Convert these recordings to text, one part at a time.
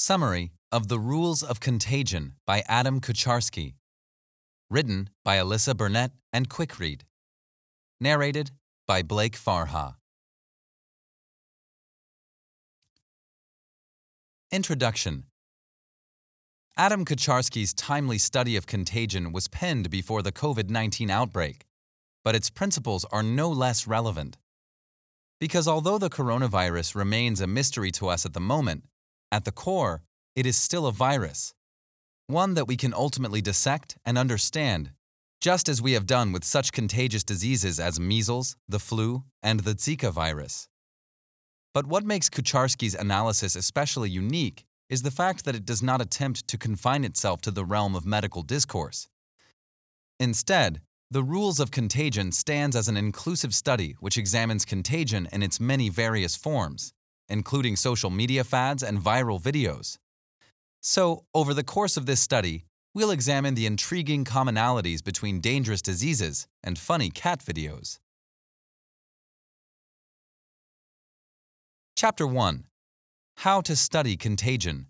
Summary of The Rules of Contagion by Adam Kucharski. Written by Alyssa Burnett and Quickread. Narrated by Blake Farha. Introduction Adam Kucharski's timely study of contagion was penned before the COVID 19 outbreak, but its principles are no less relevant. Because although the coronavirus remains a mystery to us at the moment, at the core, it is still a virus, one that we can ultimately dissect and understand, just as we have done with such contagious diseases as measles, the flu, and the Zika virus. But what makes Kucharski's analysis especially unique is the fact that it does not attempt to confine itself to the realm of medical discourse. Instead, the Rules of Contagion stands as an inclusive study which examines contagion in its many various forms including social media fads and viral videos. So, over the course of this study, we'll examine the intriguing commonalities between dangerous diseases and funny cat videos. Chapter 1 How to Study Contagion.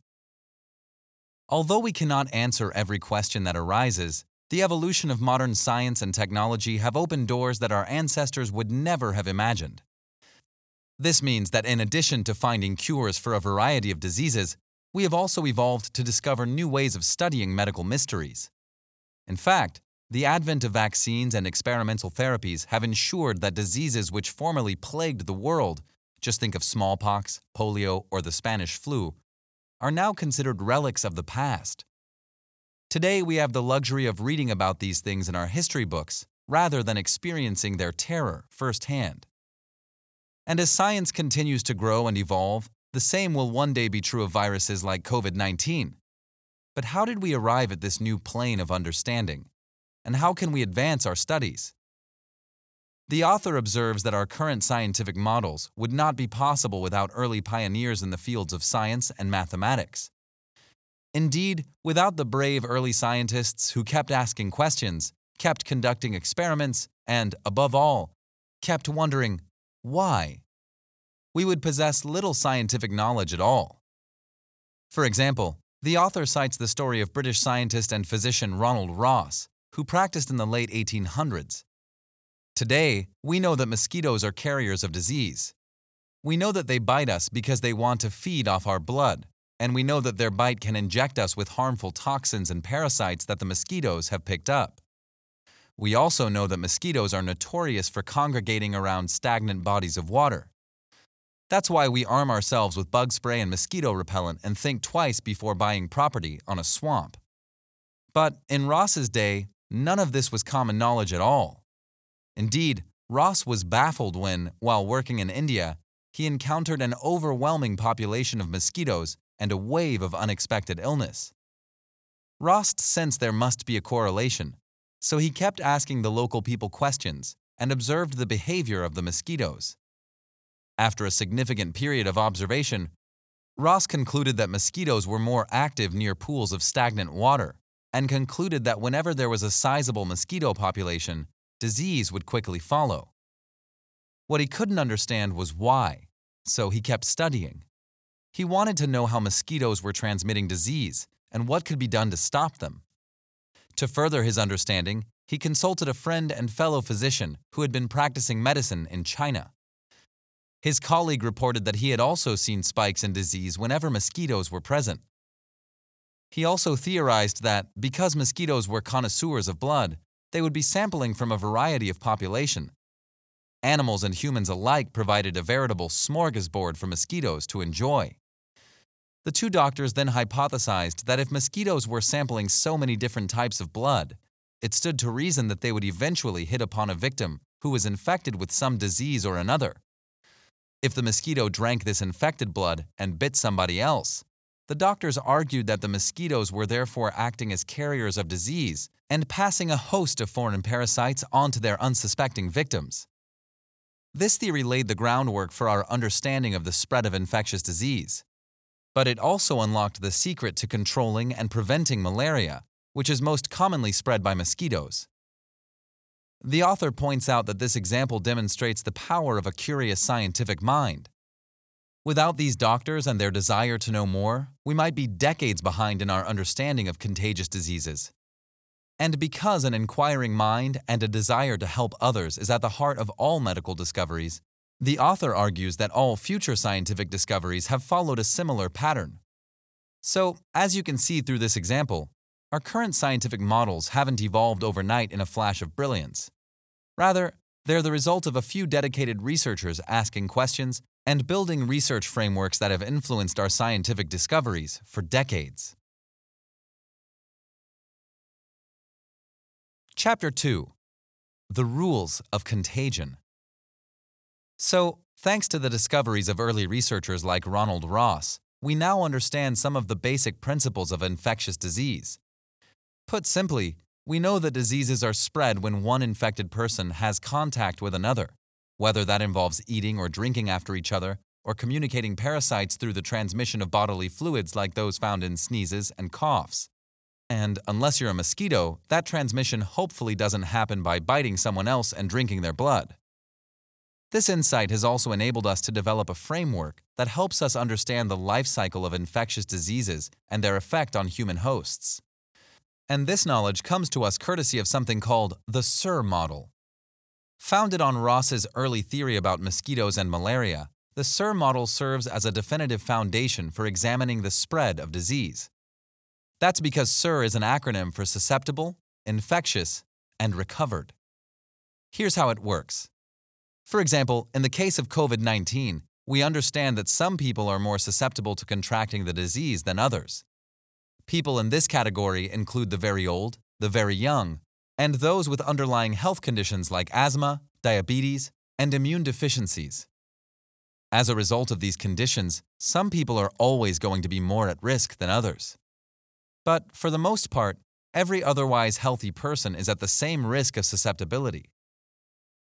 Although we cannot answer every question that arises, the evolution of modern science and technology have opened doors that our ancestors would never have imagined. This means that in addition to finding cures for a variety of diseases, we have also evolved to discover new ways of studying medical mysteries. In fact, the advent of vaccines and experimental therapies have ensured that diseases which formerly plagued the world, just think of smallpox, polio, or the Spanish flu, are now considered relics of the past. Today, we have the luxury of reading about these things in our history books rather than experiencing their terror firsthand. And as science continues to grow and evolve, the same will one day be true of viruses like COVID 19. But how did we arrive at this new plane of understanding? And how can we advance our studies? The author observes that our current scientific models would not be possible without early pioneers in the fields of science and mathematics. Indeed, without the brave early scientists who kept asking questions, kept conducting experiments, and, above all, kept wondering why? We would possess little scientific knowledge at all. For example, the author cites the story of British scientist and physician Ronald Ross, who practiced in the late 1800s. Today, we know that mosquitoes are carriers of disease. We know that they bite us because they want to feed off our blood, and we know that their bite can inject us with harmful toxins and parasites that the mosquitoes have picked up. We also know that mosquitoes are notorious for congregating around stagnant bodies of water. That's why we arm ourselves with bug spray and mosquito repellent and think twice before buying property on a swamp. But in Ross's day, none of this was common knowledge at all. Indeed, Ross was baffled when, while working in India, he encountered an overwhelming population of mosquitoes and a wave of unexpected illness. Ross sensed there must be a correlation, so he kept asking the local people questions and observed the behavior of the mosquitoes. After a significant period of observation, Ross concluded that mosquitoes were more active near pools of stagnant water and concluded that whenever there was a sizable mosquito population, disease would quickly follow. What he couldn't understand was why, so he kept studying. He wanted to know how mosquitoes were transmitting disease and what could be done to stop them. To further his understanding, he consulted a friend and fellow physician who had been practicing medicine in China. His colleague reported that he had also seen spikes in disease whenever mosquitoes were present. He also theorized that, because mosquitoes were connoisseurs of blood, they would be sampling from a variety of population. Animals and humans alike provided a veritable smorgasbord for mosquitoes to enjoy. The two doctors then hypothesized that if mosquitoes were sampling so many different types of blood, it stood to reason that they would eventually hit upon a victim who was infected with some disease or another. If the mosquito drank this infected blood and bit somebody else, the doctors argued that the mosquitoes were therefore acting as carriers of disease and passing a host of foreign parasites onto their unsuspecting victims. This theory laid the groundwork for our understanding of the spread of infectious disease but it also unlocked the secret to controlling and preventing malaria, which is most commonly spread by mosquitoes. The author points out that this example demonstrates the power of a curious scientific mind. Without these doctors and their desire to know more, we might be decades behind in our understanding of contagious diseases. And because an inquiring mind and a desire to help others is at the heart of all medical discoveries, the author argues that all future scientific discoveries have followed a similar pattern. So, as you can see through this example, our current scientific models haven't evolved overnight in a flash of brilliance. Rather, they're the result of a few dedicated researchers asking questions and building research frameworks that have influenced our scientific discoveries for decades. Chapter 2 The Rules of Contagion. So, thanks to the discoveries of early researchers like Ronald Ross, we now understand some of the basic principles of infectious disease. Put simply, we know that diseases are spread when one infected person has contact with another, whether that involves eating or drinking after each other, or communicating parasites through the transmission of bodily fluids like those found in sneezes and coughs. And unless you're a mosquito, that transmission hopefully doesn't happen by biting someone else and drinking their blood. This insight has also enabled us to develop a framework that helps us understand the life cycle of infectious diseases and their effect on human hosts. And this knowledge comes to us courtesy of something called the SIR model. Founded on Ross's early theory about mosquitoes and malaria, the SIR model serves as a definitive foundation for examining the spread of disease. That's because SIR is an acronym for susceptible, infectious, and recovered. Here's how it works. For example, in the case of COVID 19, we understand that some people are more susceptible to contracting the disease than others. People in this category include the very old, the very young, and those with underlying health conditions like asthma, diabetes, and immune deficiencies. As a result of these conditions, some people are always going to be more at risk than others. But for the most part, every otherwise healthy person is at the same risk of susceptibility.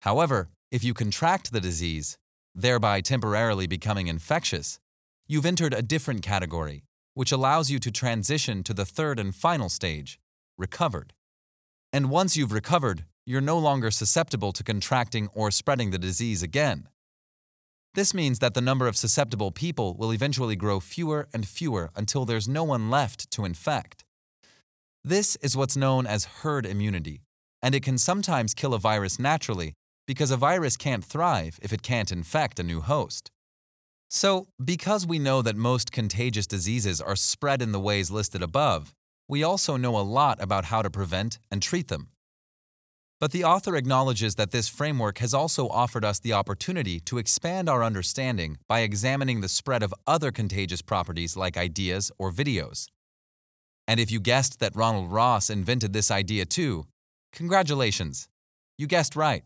However, if you contract the disease, thereby temporarily becoming infectious, you've entered a different category, which allows you to transition to the third and final stage, recovered. And once you've recovered, you're no longer susceptible to contracting or spreading the disease again. This means that the number of susceptible people will eventually grow fewer and fewer until there's no one left to infect. This is what's known as herd immunity, and it can sometimes kill a virus naturally because a virus can't thrive if it can't infect a new host. So, because we know that most contagious diseases are spread in the ways listed above, we also know a lot about how to prevent and treat them. But the author acknowledges that this framework has also offered us the opportunity to expand our understanding by examining the spread of other contagious properties like ideas or videos. And if you guessed that Ronald Ross invented this idea too, congratulations! You guessed right.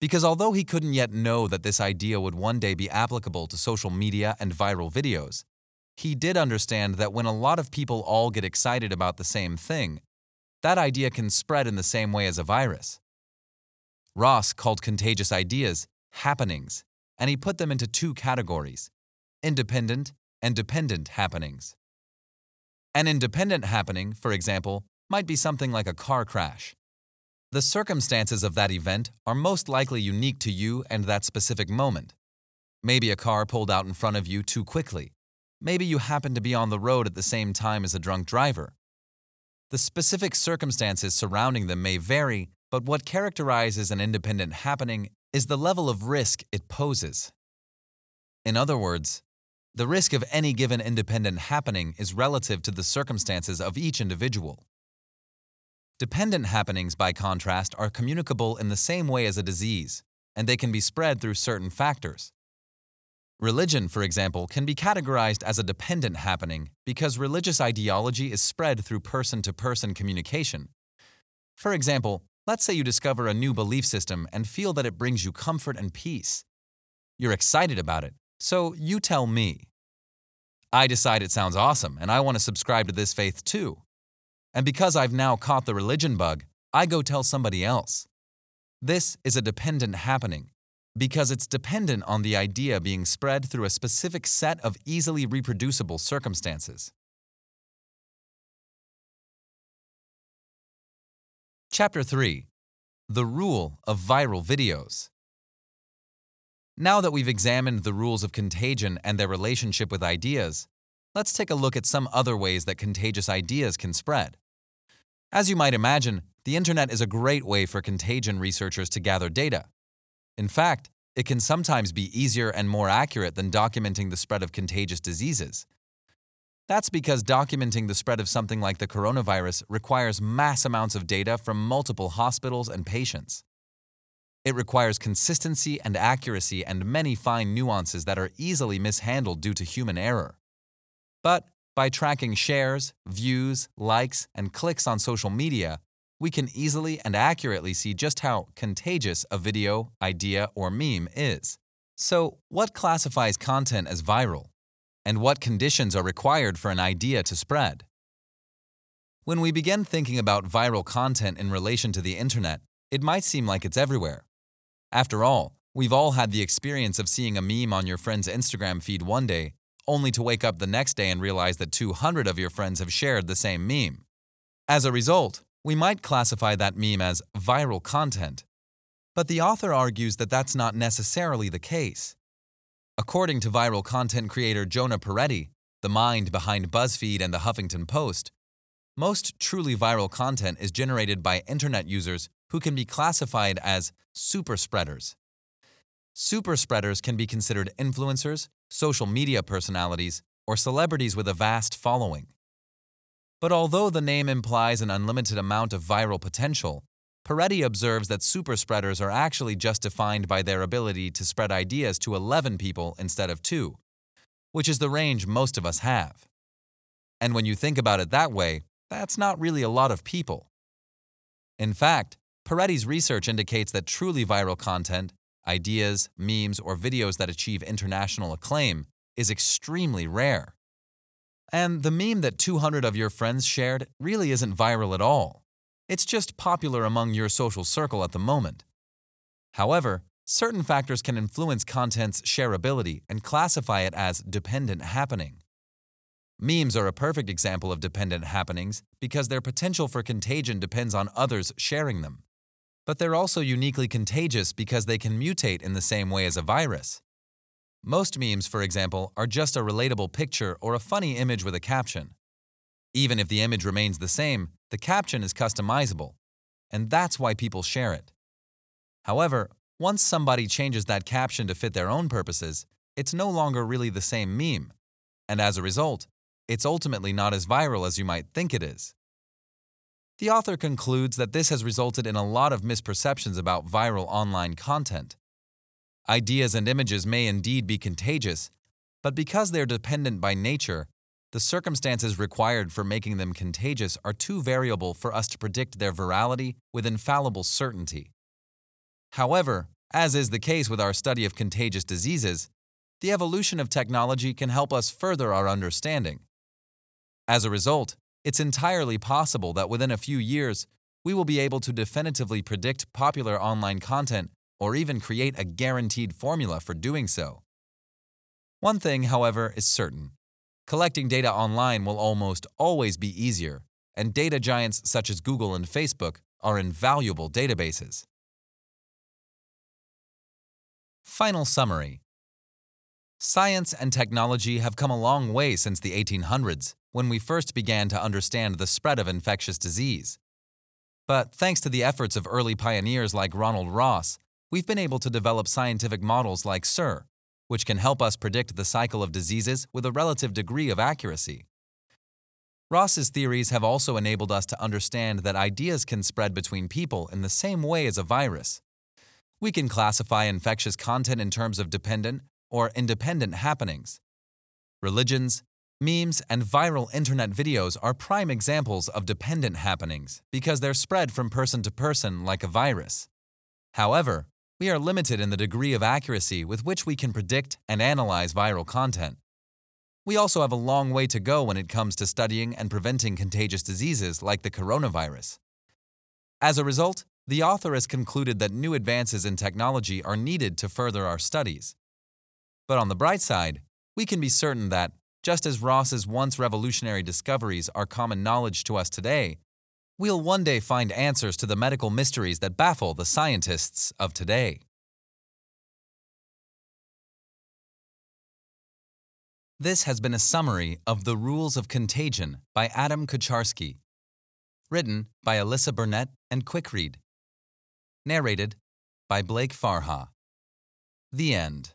Because although he couldn't yet know that this idea would one day be applicable to social media and viral videos, he did understand that when a lot of people all get excited about the same thing, that idea can spread in the same way as a virus. Ross called contagious ideas happenings, and he put them into two categories independent and dependent happenings. An independent happening, for example, might be something like a car crash. The circumstances of that event are most likely unique to you and that specific moment. Maybe a car pulled out in front of you too quickly. Maybe you happened to be on the road at the same time as a drunk driver. The specific circumstances surrounding them may vary, but what characterizes an independent happening is the level of risk it poses. In other words, the risk of any given independent happening is relative to the circumstances of each individual. Dependent happenings, by contrast, are communicable in the same way as a disease, and they can be spread through certain factors. Religion, for example, can be categorized as a dependent happening because religious ideology is spread through person to person communication. For example, let's say you discover a new belief system and feel that it brings you comfort and peace. You're excited about it, so you tell me. I decide it sounds awesome and I want to subscribe to this faith too. And because I've now caught the religion bug, I go tell somebody else. This is a dependent happening because it's dependent on the idea being spread through a specific set of easily reproducible circumstances. Chapter 3 The Rule of Viral Videos Now that we've examined the rules of contagion and their relationship with ideas, let's take a look at some other ways that contagious ideas can spread. As you might imagine, the internet is a great way for contagion researchers to gather data. In fact, it can sometimes be easier and more accurate than documenting the spread of contagious diseases. That's because documenting the spread of something like the coronavirus requires mass amounts of data from multiple hospitals and patients. It requires consistency and accuracy and many fine nuances that are easily mishandled due to human error. But by tracking shares, views, likes, and clicks on social media, we can easily and accurately see just how contagious a video, idea, or meme is. So, what classifies content as viral? and what conditions are required for an idea to spread. When we begin thinking about viral content in relation to the internet, it might seem like it's everywhere. After all, we've all had the experience of seeing a meme on your friend's Instagram feed one day, only to wake up the next day and realize that 200 of your friends have shared the same meme. As a result, we might classify that meme as viral content. But the author argues that that's not necessarily the case. According to viral content creator Jonah Peretti, the mind behind BuzzFeed and the Huffington Post, most truly viral content is generated by internet users who can be classified as super spreaders. Super spreaders can be considered influencers, social media personalities, or celebrities with a vast following. But although the name implies an unlimited amount of viral potential, Peretti observes that superspreaders are actually just defined by their ability to spread ideas to 11 people instead of 2, which is the range most of us have. And when you think about it that way, that's not really a lot of people. In fact, Peretti's research indicates that truly viral content, ideas, memes, or videos that achieve international acclaim, is extremely rare. And the meme that 200 of your friends shared really isn't viral at all. It's just popular among your social circle at the moment. However, certain factors can influence content's shareability and classify it as dependent happening. Memes are a perfect example of dependent happenings because their potential for contagion depends on others sharing them. But they're also uniquely contagious because they can mutate in the same way as a virus. Most memes, for example, are just a relatable picture or a funny image with a caption. Even if the image remains the same, the caption is customizable, and that's why people share it. However, once somebody changes that caption to fit their own purposes, it's no longer really the same meme, and as a result, it's ultimately not as viral as you might think it is. The author concludes that this has resulted in a lot of misperceptions about viral online content. Ideas and images may indeed be contagious, but because they're dependent by nature, the circumstances required for making them contagious are too variable for us to predict their virality with infallible certainty. However, as is the case with our study of contagious diseases, the evolution of technology can help us further our understanding. As a result, it's entirely possible that within a few years, we will be able to definitively predict popular online content or even create a guaranteed formula for doing so. One thing, however, is certain Collecting data online will almost always be easier, and data giants such as Google and Facebook are invaluable databases. Final summary Science and technology have come a long way since the 1800s, when we first began to understand the spread of infectious disease. But thanks to the efforts of early pioneers like Ronald Ross, we've been able to develop scientific models like SIR, which can help us predict the cycle of diseases with a relative degree of accuracy. Ross's theories have also enabled us to understand that ideas can spread between people in the same way as a virus. We can classify infectious content in terms of dependent or independent happenings. Religions, memes, and viral internet videos are prime examples of dependent happenings because they're spread from person to person like a virus. However, we are limited in the degree of accuracy with which we can predict and analyze viral content. We also have a long way to go when it comes to studying and preventing contagious diseases like the coronavirus. As a result, the author has concluded that new advances in technology are needed to further our studies. But on the bright side, we can be certain that, just as Ross's once revolutionary discoveries are common knowledge to us today, we'll one day find answers to the medical mysteries that baffle the scientists of today. This has been a summary of The Rules of Contagion by Adam Kucharski, written by Alyssa Burnett and Quickread, narrated by Blake Farha. The End.